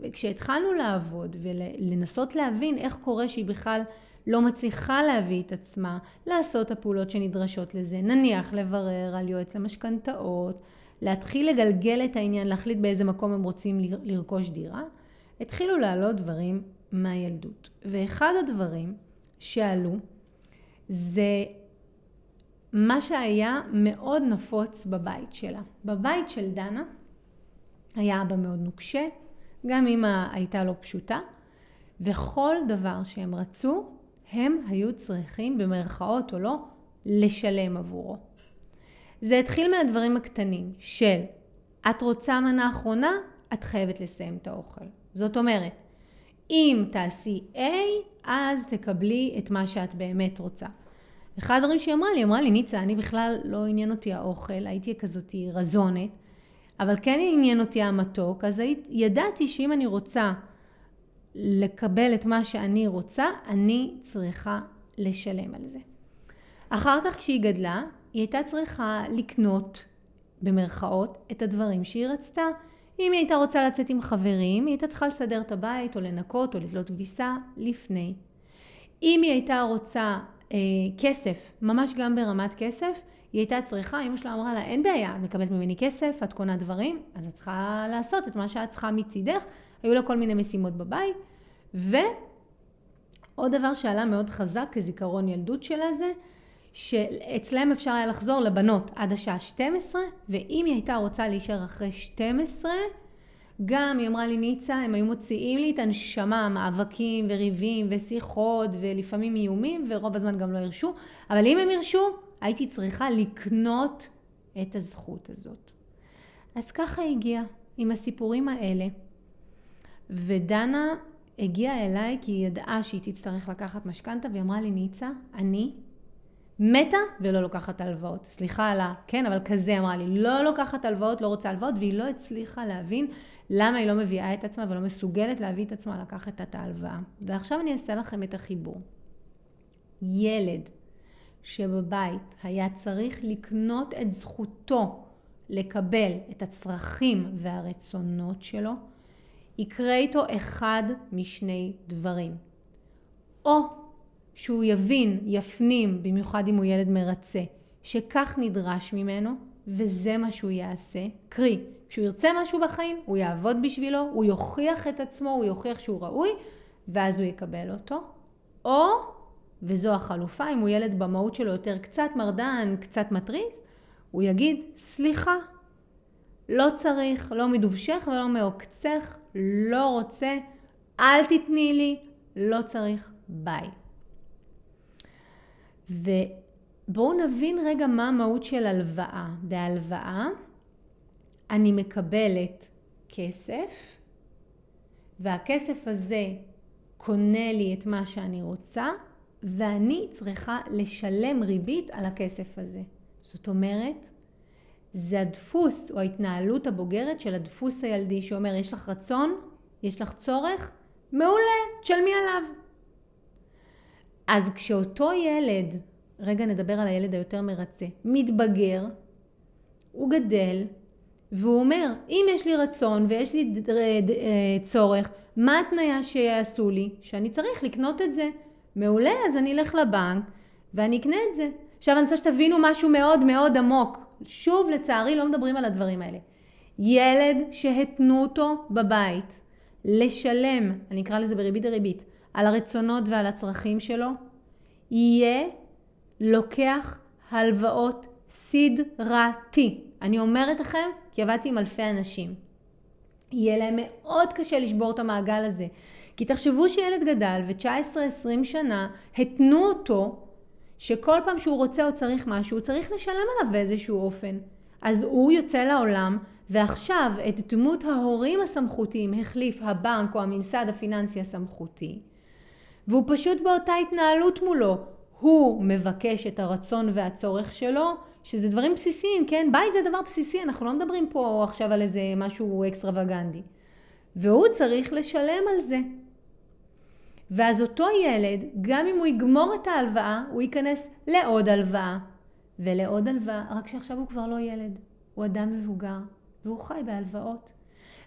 וכשהתחלנו לעבוד ולנסות להבין איך קורה שהיא בכלל לא מצליחה להביא את עצמה לעשות הפעולות שנדרשות לזה, נניח לברר על יועץ למשכנתאות, להתחיל לגלגל את העניין, להחליט באיזה מקום הם רוצים לרכוש דירה, התחילו לעלות דברים מהילדות. ואחד הדברים שעלו זה מה שהיה מאוד נפוץ בבית שלה. בבית של דנה היה אבא מאוד נוקשה, גם אמא הייתה לא פשוטה, וכל דבר שהם רצו, הם היו צריכים, במרכאות או לא, לשלם עבורו. זה התחיל מהדברים הקטנים של את רוצה מנה אחרונה, את חייבת לסיים את האוכל. זאת אומרת, אם תעשי A, אז תקבלי את מה שאת באמת רוצה. אחד הדברים שהיא אמרה לי, אמרה לי, ניצה, אני בכלל לא עניין אותי האוכל, הייתי כזאתי רזונת, אבל כן עניין אותי המתוק, אז היית, ידעתי שאם אני רוצה לקבל את מה שאני רוצה, אני צריכה לשלם על זה. אחר כך כשהיא גדלה, היא הייתה צריכה לקנות, במרכאות, את הדברים שהיא רצתה. אם היא הייתה רוצה לצאת עם חברים, היא הייתה צריכה לסדר את הבית, או לנקות, או לתלות כביסה, לפני. אם היא הייתה רוצה אה, כסף, ממש גם ברמת כסף, היא הייתה צריכה, אמא שלה אמרה לה, אין בעיה, את מקבלת ממני כסף, את קונה דברים, אז את צריכה לעשות את מה שאת צריכה מצידך. היו לה כל מיני משימות בבית. ועוד דבר שעלה מאוד חזק כזיכרון ילדות שלה זה, שאצלם אפשר היה לחזור לבנות עד השעה 12, ואם היא הייתה רוצה להישאר אחרי 12, גם היא אמרה לי ניצה, הם היו מוציאים לי את הנשמה, מאבקים וריבים ושיחות ולפעמים איומים ורוב הזמן גם לא הרשו, אבל אם הם הרשו, הייתי צריכה לקנות את הזכות הזאת. אז ככה הגיעה עם הסיפורים האלה, ודנה הגיעה אליי כי היא ידעה שהיא תצטרך לקחת משכנתה והיא אמרה לי ניצה, אני מתה ולא לוקחת הלוואות. סליחה על ה... כן, אבל כזה אמרה לי, לא לוקחת הלוואות, לא רוצה הלוואות, והיא לא הצליחה להבין למה היא לא מביאה את עצמה ולא מסוגלת להביא את עצמה לקחת את ההלוואה. ועכשיו אני אעשה לכם את החיבור. ילד שבבית היה צריך לקנות את זכותו לקבל את הצרכים והרצונות שלו, יקרה איתו אחד משני דברים. או שהוא יבין, יפנים, במיוחד אם הוא ילד מרצה, שכך נדרש ממנו, וזה מה שהוא יעשה. קרי, כשהוא ירצה משהו בחיים, הוא יעבוד בשבילו, הוא יוכיח את עצמו, הוא יוכיח שהוא ראוי, ואז הוא יקבל אותו. או, וזו החלופה, אם הוא ילד במהות שלו יותר קצת מרדן, קצת מתריס, הוא יגיד, סליחה, לא צריך, לא מדובשך ולא מעוקצך, לא רוצה, אל תתני לי, לא צריך, ביי. ובואו נבין רגע מה המהות של הלוואה. בהלוואה אני מקבלת כסף, והכסף הזה קונה לי את מה שאני רוצה, ואני צריכה לשלם ריבית על הכסף הזה. זאת אומרת, זה הדפוס או ההתנהלות הבוגרת של הדפוס הילדי שאומר, יש לך רצון, יש לך צורך, מעולה, תשלמי עליו. אז כשאותו ילד, רגע נדבר על הילד היותר מרצה, מתבגר, הוא גדל, והוא אומר, אם יש לי רצון ויש לי אה, צורך, מה התניה שיעשו לי? שאני צריך לקנות את זה. מעולה, אז אני אלך לבנק ואני אקנה את זה. עכשיו אני רוצה שתבינו משהו מאוד מאוד עמוק. שוב, לצערי לא מדברים על הדברים האלה. ילד שהתנו אותו בבית לשלם, אני אקרא לזה בריבית דריבית, על הרצונות ועל הצרכים שלו, יהיה לוקח הלוואות סדרתי. אני אומרת לכם, כי עבדתי עם אלפי אנשים. יהיה להם מאוד קשה לשבור את המעגל הזה. כי תחשבו שילד גדל ו-19-20 שנה התנו אותו שכל פעם שהוא רוצה או צריך משהו, הוא צריך לשלם עליו באיזשהו אופן. אז הוא יוצא לעולם, ועכשיו את דמות ההורים הסמכותיים החליף הבנק או הממסד הפיננסי הסמכותי, והוא פשוט באותה התנהלות מולו. הוא מבקש את הרצון והצורך שלו, שזה דברים בסיסיים, כן? בית זה דבר בסיסי, אנחנו לא מדברים פה עכשיו על איזה משהו אקסטרווגנדי. והוא צריך לשלם על זה. ואז אותו ילד, גם אם הוא יגמור את ההלוואה, הוא ייכנס לעוד הלוואה ולעוד הלוואה, רק שעכשיו הוא כבר לא ילד, הוא אדם מבוגר, והוא חי בהלוואות.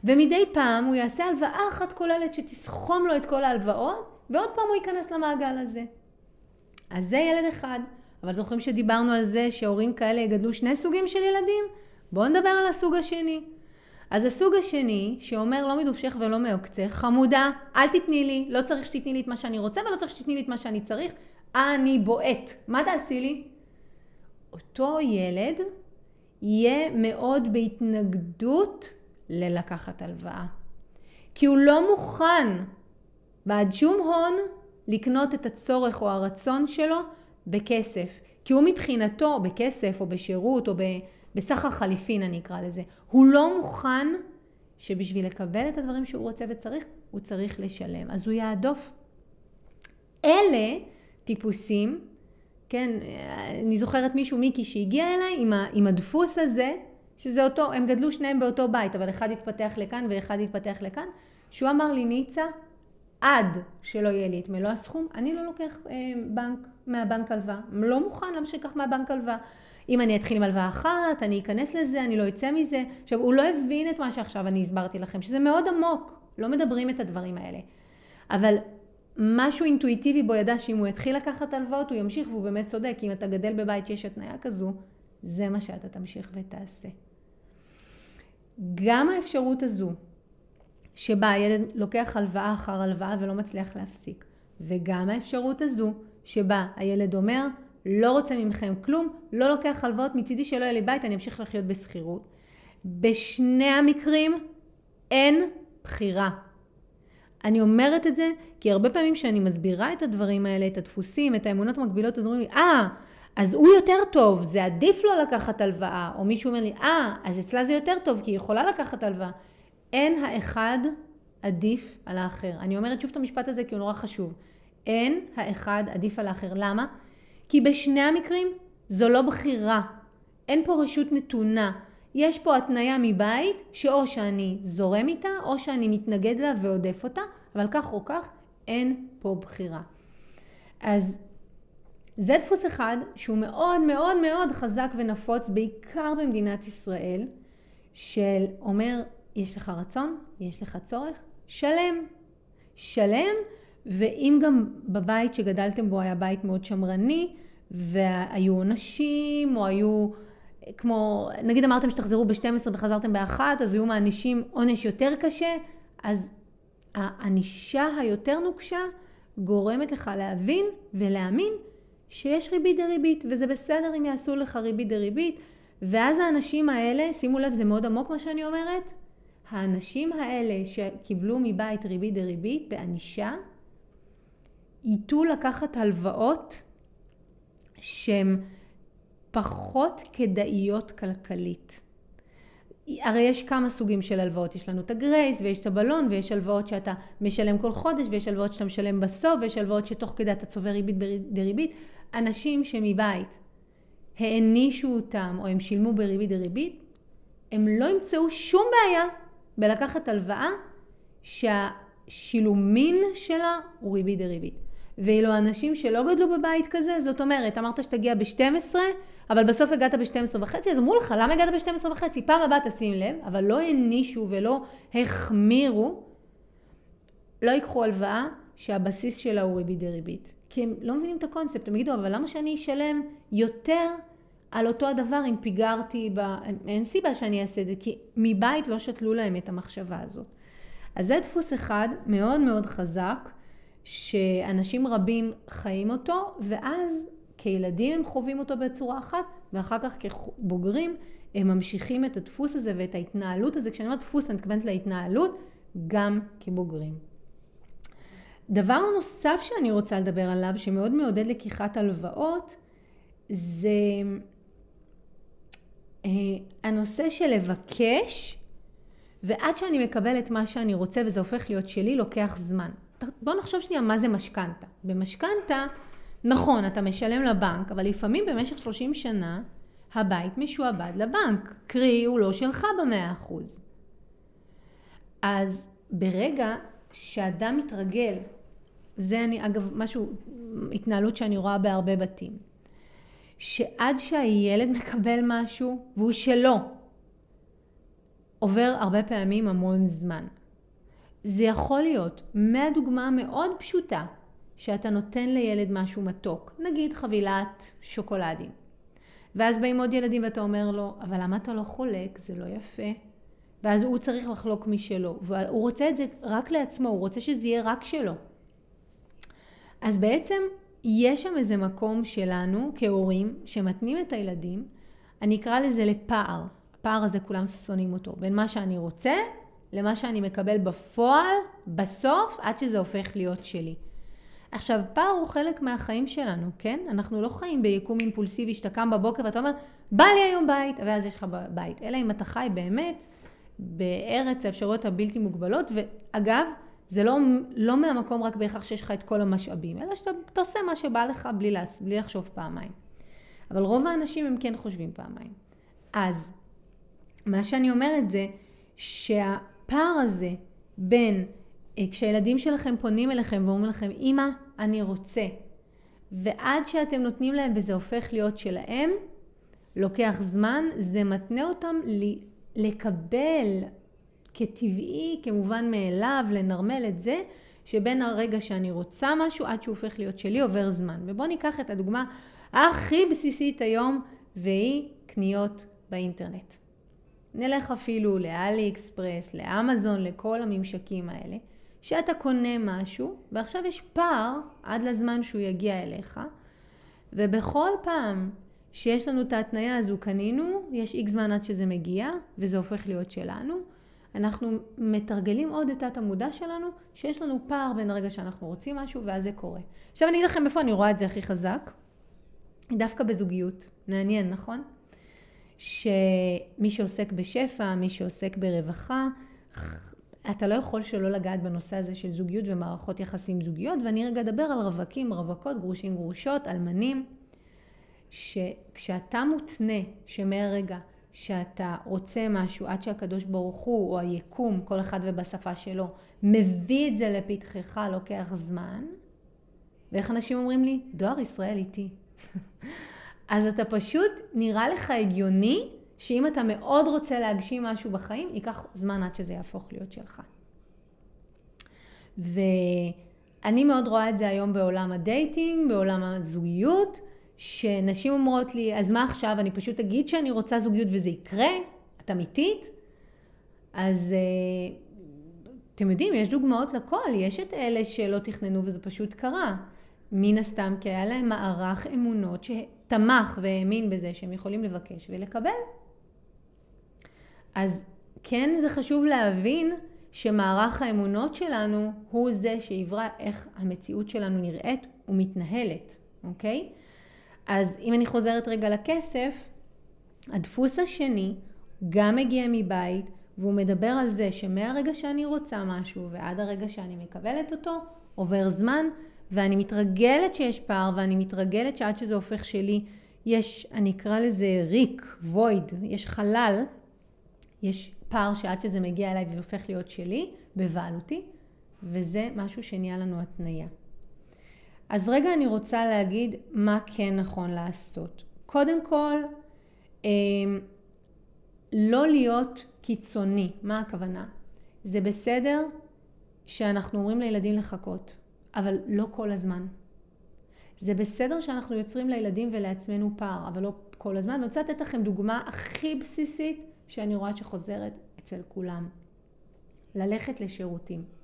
ומדי פעם הוא יעשה הלוואה אחת כוללת שתסכום לו את כל ההלוואות, ועוד פעם הוא ייכנס למעגל הזה. אז זה ילד אחד. אבל זוכרים שדיברנו על זה שהורים כאלה יגדלו שני סוגים של ילדים? בואו נדבר על הסוג השני. אז הסוג השני, שאומר לא מדובשך ולא מעוקצך, חמודה, אל תתני לי, לא צריך שתתני לי את מה שאני רוצה ולא צריך שתתני לי את מה שאני צריך, אני בועט. מה תעשי לי? אותו ילד יהיה מאוד בהתנגדות ללקחת הלוואה. כי הוא לא מוכן בעד הון לקנות את הצורך או הרצון שלו בכסף. כי הוא מבחינתו, בכסף או בשירות או בסחר חליפין אני אקרא לזה, הוא לא מוכן שבשביל לקבל את הדברים שהוא רוצה וצריך, הוא צריך לשלם. אז הוא יעדוף. אלה טיפוסים, כן, אני זוכרת מישהו, מיקי, שהגיע אליי עם, ה, עם הדפוס הזה, שזה אותו, הם גדלו שניהם באותו בית, אבל אחד התפתח לכאן ואחד התפתח לכאן, שהוא אמר לי, ניצה, עד שלא יהיה לי את מלוא הסכום, אני לא לוקח אה, בנק, מהבנק הלוואה. לא מוכן, למה שאקח מהבנק הלוואה? אם אני אתחיל עם הלוואה אחת, אני אכנס לזה, אני לא אצא מזה. עכשיו, הוא לא הבין את מה שעכשיו אני הסברתי לכם, שזה מאוד עמוק, לא מדברים את הדברים האלה. אבל משהו אינטואיטיבי בו ידע שאם הוא יתחיל לקחת הלוואות, הוא ימשיך, והוא באמת צודק. אם אתה גדל בבית שיש התניה כזו, זה מה שאתה תמשיך ותעשה. גם האפשרות הזו שבה הילד לוקח הלוואה אחר הלוואה ולא מצליח להפסיק. וגם האפשרות הזו שבה הילד אומר, לא רוצה ממכם כלום, לא לוקח הלוואות, מצידי שלא יהיה לי בית, אני אמשיך לחיות בשכירות. בשני המקרים אין בחירה. אני אומרת את זה כי הרבה פעמים כשאני מסבירה את הדברים האלה, את הדפוסים, את האמונות המקבילות, אז אומרים לי, אה, אז הוא יותר טוב, זה עדיף לו לקחת הלוואה. או מישהו אומר לי, אה, אז אצלה זה יותר טוב, כי היא יכולה לקחת הלוואה. אין האחד עדיף על האחר. אני אומרת שוב את המשפט הזה כי הוא נורא חשוב. אין האחד עדיף על האחר. למה? כי בשני המקרים זו לא בחירה. אין פה רשות נתונה. יש פה התניה מבית שאו שאני זורם איתה או שאני מתנגד לה ועודף אותה, אבל כך או כך אין פה בחירה. אז זה דפוס אחד שהוא מאוד מאוד מאוד חזק ונפוץ בעיקר במדינת ישראל, של אומר יש לך רצון, יש לך צורך, שלם. שלם, ואם גם בבית שגדלתם בו היה בית מאוד שמרני, והיו עונשים, או היו, כמו, נגיד אמרתם שתחזרו ב-12 וחזרתם ב-1, אז היו מענישים עונש יותר קשה, אז הענישה היותר נוקשה גורמת לך להבין ולהאמין שיש ריבית דריבית, וזה בסדר אם יעשו לך ריבית דריבית, ואז האנשים האלה, שימו לב, זה מאוד עמוק מה שאני אומרת, האנשים האלה שקיבלו מבית ריבית דריבית בענישה, ייטו לקחת הלוואות שהן פחות כדאיות כלכלית. הרי יש כמה סוגים של הלוואות, יש לנו את הגרייס ויש את הבלון ויש הלוואות שאתה משלם כל חודש ויש הלוואות שאתה משלם בסוף ויש הלוואות שתוך כדי אתה צובר ריבית דריבית. אנשים שמבית הענישו אותם או הם שילמו בריבית דריבית, הם לא ימצאו שום בעיה בלקחת הלוואה שהשילומין שלה הוא ריבית דריבית. ואילו אנשים שלא גדלו בבית כזה, זאת אומרת, אמרת שתגיע ב-12, אבל בסוף הגעת ב-12 וחצי, אז אמרו לך, למה הגעת ב-12 וחצי? פעם הבאה תשים לב, אבל לא הענישו ולא החמירו, לא ייקחו הלוואה שהבסיס שלה הוא ריבית דריבית. כי הם לא מבינים את הקונספט, הם יגידו, אבל למה שאני אשלם יותר על אותו הדבר אם פיגרתי, ב... אין סיבה שאני אעשה את זה, כי מבית לא שתלו להם את המחשבה הזאת. אז זה דפוס אחד מאוד מאוד חזק, שאנשים רבים חיים אותו, ואז כילדים הם חווים אותו בצורה אחת, ואחר כך כבוגרים הם ממשיכים את הדפוס הזה ואת ההתנהלות הזה. כשאני אומרת דפוס, אני מתכוונת להתנהלות גם כבוגרים. דבר נוסף שאני רוצה לדבר עליו, שמאוד מעודד לקיחת הלוואות, זה הנושא של לבקש, ועד שאני מקבל את מה שאני רוצה וזה הופך להיות שלי, לוקח זמן. בואו נחשוב שנייה מה זה משכנתה. במשכנתה, נכון, אתה משלם לבנק, אבל לפעמים במשך 30 שנה הבית משועבד לבנק, קרי הוא לא שלך במאה אחוז. אז ברגע שאדם מתרגל, זה אני, אגב, משהו, התנהלות שאני רואה בהרבה בתים, שעד שהילד מקבל משהו והוא שלו, עובר הרבה פעמים המון זמן. זה יכול להיות מהדוגמה המאוד פשוטה שאתה נותן לילד משהו מתוק, נגיד חבילת שוקולדים. ואז באים עוד ילדים ואתה אומר לו, אבל למה אתה לא חולק? זה לא יפה. ואז הוא צריך לחלוק משלו. והוא רוצה את זה רק לעצמו, הוא רוצה שזה יהיה רק שלו. אז בעצם יש שם איזה מקום שלנו כהורים שמתנים את הילדים, אני אקרא לזה לפער. הפער הזה כולם שונאים אותו, בין מה שאני רוצה למה שאני מקבל בפועל, בסוף, עד שזה הופך להיות שלי. עכשיו, פער הוא חלק מהחיים שלנו, כן? אנחנו לא חיים ביקום אימפולסיבי שאתה קם בבוקר ואתה אומר, בא לי היום בית, ואז יש לך בית. אלא אם אתה חי באמת בארץ האפשרויות הבלתי מוגבלות, ואגב, זה לא, לא מהמקום רק בהכרח שיש לך את כל המשאבים, אלא שאתה עושה מה שבא לך בלי, להס, בלי לחשוב פעמיים. אבל רוב האנשים הם כן חושבים פעמיים. אז, מה שאני אומרת זה שה... הפער הזה בין אה, כשהילדים שלכם פונים אליכם ואומרים לכם, אמא, אני רוצה, ועד שאתם נותנים להם וזה הופך להיות שלהם, לוקח זמן, זה מתנה אותם לקבל כטבעי, כמובן מאליו, לנרמל את זה, שבין הרגע שאני רוצה משהו עד שהוא הופך להיות שלי עובר זמן. ובואו ניקח את הדוגמה הכי בסיסית היום, והיא קניות באינטרנט. נלך אפילו לאלי אקספרס, לאמזון, לכל הממשקים האלה, שאתה קונה משהו, ועכשיו יש פער עד לזמן שהוא יגיע אליך, ובכל פעם שיש לנו את ההתניה הזו קנינו, יש איקס זמן עד שזה מגיע, וזה הופך להיות שלנו. אנחנו מתרגלים עוד את תת המודע שלנו, שיש לנו פער בין הרגע שאנחנו רוצים משהו, ואז זה קורה. עכשיו אני אגיד לכם איפה אני רואה את זה הכי חזק. דווקא בזוגיות. מעניין, נכון? שמי שעוסק בשפע, מי שעוסק ברווחה, אתה לא יכול שלא לגעת בנושא הזה של זוגיות ומערכות יחסים זוגיות, ואני רגע אדבר על רווקים, רווקות, גרושים, גרושות, אלמנים, שכשאתה מותנה שמהרגע שאתה רוצה משהו עד שהקדוש ברוך הוא או היקום, כל אחד ובשפה שלו, מביא את זה לפתחך, לוקח זמן, ואיך אנשים אומרים לי? דואר ישראל איתי. אז אתה פשוט, נראה לך הגיוני שאם אתה מאוד רוצה להגשים משהו בחיים, ייקח זמן עד שזה יהפוך להיות שלך. ואני מאוד רואה את זה היום בעולם הדייטינג, בעולם הזוגיות, שנשים אומרות לי, אז מה עכשיו, אני פשוט אגיד שאני רוצה זוגיות וזה יקרה? את אמיתית? אז אה, אתם יודעים, יש דוגמאות לכל, יש את אלה שלא תכננו וזה פשוט קרה. מן הסתם, כי היה להם מערך אמונות שתמך והאמין בזה שהם יכולים לבקש ולקבל. אז כן זה חשוב להבין שמערך האמונות שלנו הוא זה שיברא איך המציאות שלנו נראית ומתנהלת, אוקיי? אז אם אני חוזרת רגע לכסף, הדפוס השני גם מגיע מבית, והוא מדבר על זה שמהרגע שאני רוצה משהו ועד הרגע שאני מקבלת אותו, עובר זמן, ואני מתרגלת שיש פער, ואני מתרגלת שעד שזה הופך שלי, יש, אני אקרא לזה ריק, וויד, יש חלל, יש פער שעד שזה מגיע אליי והופך להיות שלי, בבעלותי, וזה משהו שנהיה לנו התניה. אז רגע אני רוצה להגיד מה כן נכון לעשות. קודם כל, אמ, לא להיות קיצוני. מה הכוונה? זה בסדר שאנחנו אומרים לילדים לחכות, אבל לא כל הזמן. זה בסדר שאנחנו יוצרים לילדים ולעצמנו פער, אבל לא כל הזמן. ואני רוצה לתת לכם דוגמה הכי בסיסית שאני רואה שחוזרת אצל כולם. ללכת לשירותים.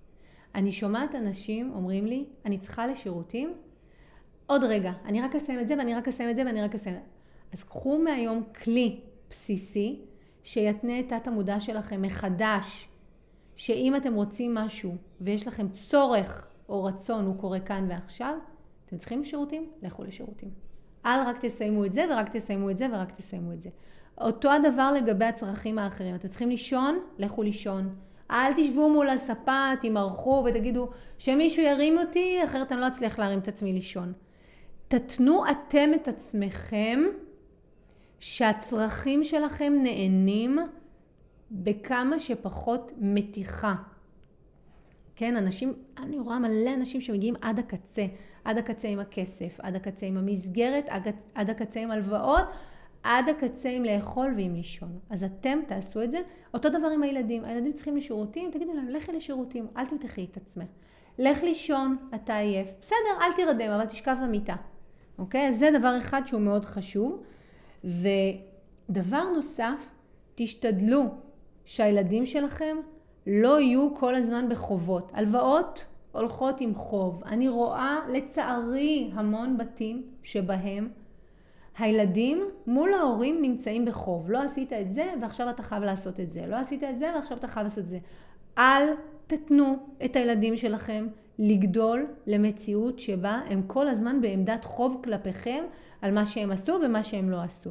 אני שומעת אנשים אומרים לי, אני צריכה לשירותים, עוד רגע, אני רק אסיים את זה ואני רק אסיים את זה ואני רק אסיים. אז קחו מהיום כלי בסיסי שיתנה את תת המודע שלכם מחדש, שאם אתם רוצים משהו ויש לכם צורך או רצון, הוא קורה כאן ועכשיו, אתם צריכים שירותים? לכו לשירותים. אל רק תסיימו את זה ורק תסיימו את זה ורק תסיימו את זה. אותו הדבר לגבי הצרכים האחרים. אתם צריכים לישון? לכו לישון. אל תשבו מול הספה, תמרחו ותגידו שמישהו ירים אותי, אחרת אני לא אצליח להרים את עצמי לישון. תתנו אתם את עצמכם שהצרכים שלכם נהנים בכמה שפחות מתיחה. כן, אנשים, אני רואה מלא אנשים שמגיעים עד הקצה, עד הקצה עם הכסף, עד הקצה עם המסגרת, עד, הקצה עם הלוואות, עד הקצה עם לאכול ועם לישון. אז אתם תעשו את זה. אותו דבר עם הילדים. הילדים צריכים לשירותים, תגידו להם, לכי לשירותים, אל תמתחי את עצמך. לך לישון, אתה עייף. בסדר, אל תירדם, אבל תשכב במיטה. אוקיי? אז זה דבר אחד שהוא מאוד חשוב. ודבר נוסף, תשתדלו שהילדים שלכם לא יהיו כל הזמן בחובות. הלוואות הולכות עם חוב. אני רואה לצערי המון בתים שבהם הילדים מול ההורים נמצאים בחוב. לא עשית את זה ועכשיו אתה חייב לעשות את זה. לא עשית את זה ועכשיו אתה חייב לעשות את זה. אל תתנו את הילדים שלכם לגדול למציאות שבה הם כל הזמן בעמדת חוב כלפיכם על מה שהם עשו ומה שהם לא עשו.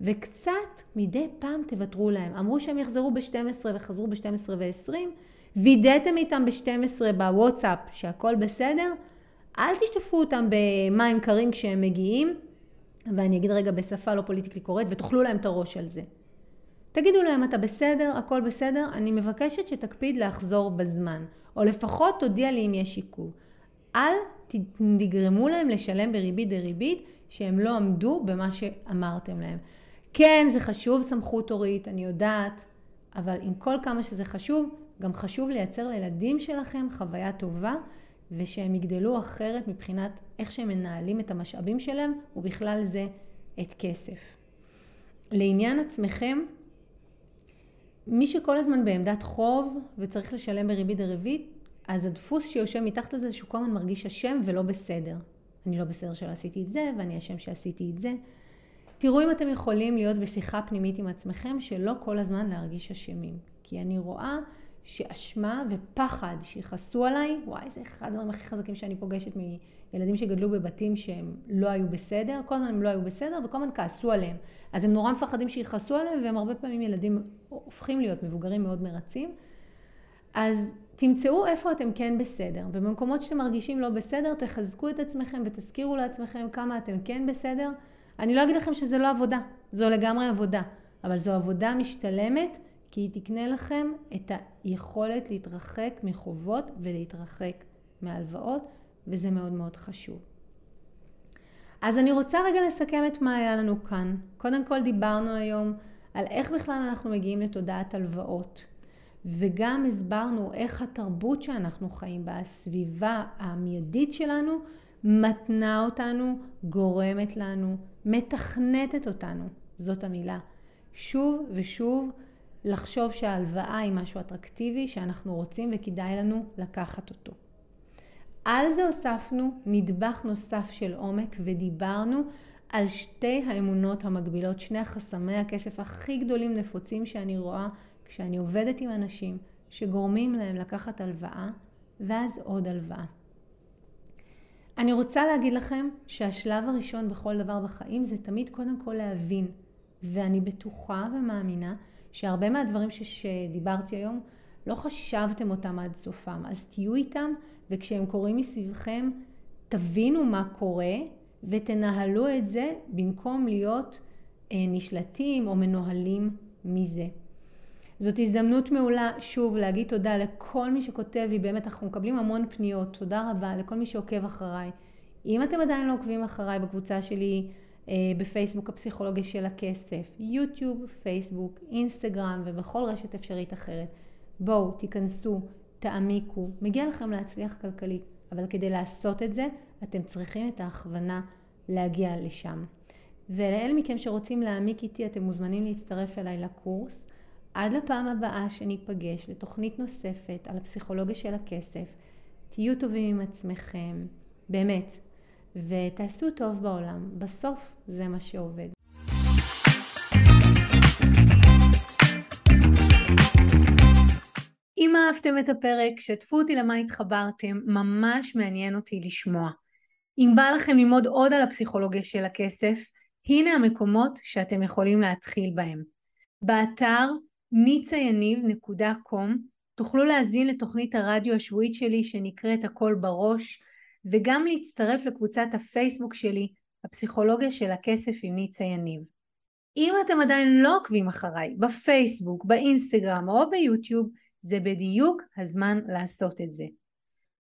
וקצת מדי פעם תוותרו להם. אמרו שהם יחזרו ב-12 וחזרו ב-12 ו-20, וידאתם איתם ב-12 בוואטסאפ שהכל בסדר, אל תשטפו אותם במים קרים כשהם מגיעים, ואני אגיד רגע בשפה לא פוליטיקלי קורט, ותאכלו להם את הראש על זה. תגידו להם, אתה בסדר, הכל בסדר, אני מבקשת שתקפיד לחזור בזמן, או לפחות תודיע לי אם יש עיכוב. אל תגרמו להם לשלם בריבית דריבית שהם לא עמדו במה שאמרתם להם. כן, זה חשוב סמכות הורית, אני יודעת, אבל עם כל כמה שזה חשוב, גם חשוב לייצר לילדים שלכם חוויה טובה, ושהם יגדלו אחרת מבחינת איך שהם מנהלים את המשאבים שלהם, ובכלל זה את כסף. לעניין עצמכם, מי שכל הזמן בעמדת חוב וצריך לשלם בריבית דריבית, אז הדפוס שיושב מתחת לזה שהוא כל הזמן מרגיש אשם ולא בסדר. אני לא בסדר שלא עשיתי את זה, ואני אשם שעשיתי את זה. תראו אם אתם יכולים להיות בשיחה פנימית עם עצמכם, שלא כל הזמן להרגיש אשמים. כי אני רואה שאשמה ופחד שיכעסו עליי, וואי, זה אחד הדברים הכי חזקים שאני פוגשת מילדים שגדלו בבתים שהם לא היו בסדר, כל הזמן הם לא היו בסדר וכל הזמן כעסו עליהם. אז הם נורא מפחדים שיכעסו עליהם, והם הרבה פעמים ילדים הופכים להיות מבוגרים מאוד מרצים. אז תמצאו איפה אתם כן בסדר, ובמקומות שאתם מרגישים לא בסדר, תחזקו את עצמכם ותזכירו לעצמכם כמה אתם כן בסדר. אני לא אגיד לכם שזה לא עבודה, זו לגמרי עבודה, אבל זו עבודה משתלמת, כי היא תקנה לכם את היכולת להתרחק מחובות ולהתרחק מהלוואות, וזה מאוד מאוד חשוב. אז אני רוצה רגע לסכם את מה היה לנו כאן. קודם כל דיברנו היום על איך בכלל אנחנו מגיעים לתודעת הלוואות. וגם הסברנו איך התרבות שאנחנו חיים בה, הסביבה המיידית שלנו, מתנה אותנו, גורמת לנו, מתכנתת אותנו, זאת המילה. שוב ושוב לחשוב שההלוואה היא משהו אטרקטיבי שאנחנו רוצים וכדאי לנו לקחת אותו. על זה הוספנו נדבך נוסף של עומק ודיברנו על שתי האמונות המקבילות, שני החסמי הכסף הכי גדולים נפוצים שאני רואה כשאני עובדת עם אנשים שגורמים להם לקחת הלוואה ואז עוד הלוואה. אני רוצה להגיד לכם שהשלב הראשון בכל דבר בחיים זה תמיד קודם כל להבין ואני בטוחה ומאמינה שהרבה מהדברים שדיברתי היום, לא חשבתם אותם עד סופם. אז תהיו איתם, וכשהם קורים מסביבכם, תבינו מה קורה, ותנהלו את זה במקום להיות אה, נשלטים או מנוהלים מזה. זאת הזדמנות מעולה, שוב, להגיד תודה לכל מי שכותב לי, באמת אנחנו מקבלים המון פניות, תודה רבה לכל מי שעוקב אחריי. אם אתם עדיין לא עוקבים אחריי בקבוצה שלי בפייסבוק הפסיכולוגיה של הכסף, יוטיוב, פייסבוק, אינסטגרם ובכל רשת אפשרית אחרת, בואו, תיכנסו, תעמיקו, מגיע לכם להצליח כלכלית, אבל כדי לעשות את זה, אתם צריכים את ההכוונה להגיע לשם. ולאלה מכם שרוצים להעמיק איתי, אתם מוזמנים להצטרף אליי לקורס. עד לפעם הבאה שניפגש לתוכנית נוספת על הפסיכולוגיה של הכסף, תהיו טובים עם עצמכם, באמת, ותעשו טוב בעולם. בסוף זה מה שעובד. אם אהבתם את הפרק, שתפו אותי למה התחברתם, ממש מעניין אותי לשמוע. אם בא לכם ללמוד עוד על הפסיכולוגיה של הכסף, הנה המקומות שאתם יכולים להתחיל בהם. באתר ניצayניב.com תוכלו להזין לתוכנית הרדיו השבועית שלי שנקראת הכל בראש וגם להצטרף לקבוצת הפייסבוק שלי הפסיכולוגיה של הכסף עם ניצה יניב. אם אתם עדיין לא עוקבים אחריי בפייסבוק, באינסטגרם או ביוטיוב זה בדיוק הזמן לעשות את זה.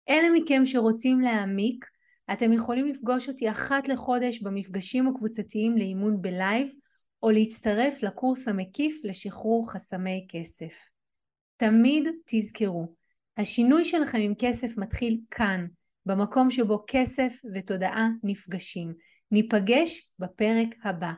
אלה מכם שרוצים להעמיק אתם יכולים לפגוש אותי אחת לחודש במפגשים הקבוצתיים לאימון בלייב או להצטרף לקורס המקיף לשחרור חסמי כסף. תמיד תזכרו, השינוי שלכם עם כסף מתחיל כאן, במקום שבו כסף ותודעה נפגשים. ניפגש בפרק הבא.